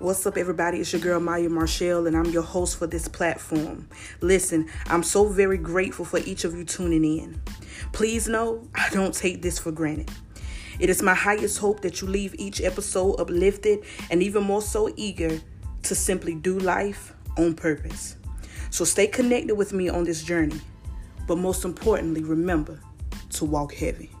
What's up, everybody? It's your girl Maya Marchelle, and I'm your host for this platform. Listen, I'm so very grateful for each of you tuning in. Please know I don't take this for granted. It is my highest hope that you leave each episode uplifted and even more so eager to simply do life on purpose. So stay connected with me on this journey, but most importantly, remember to walk heavy.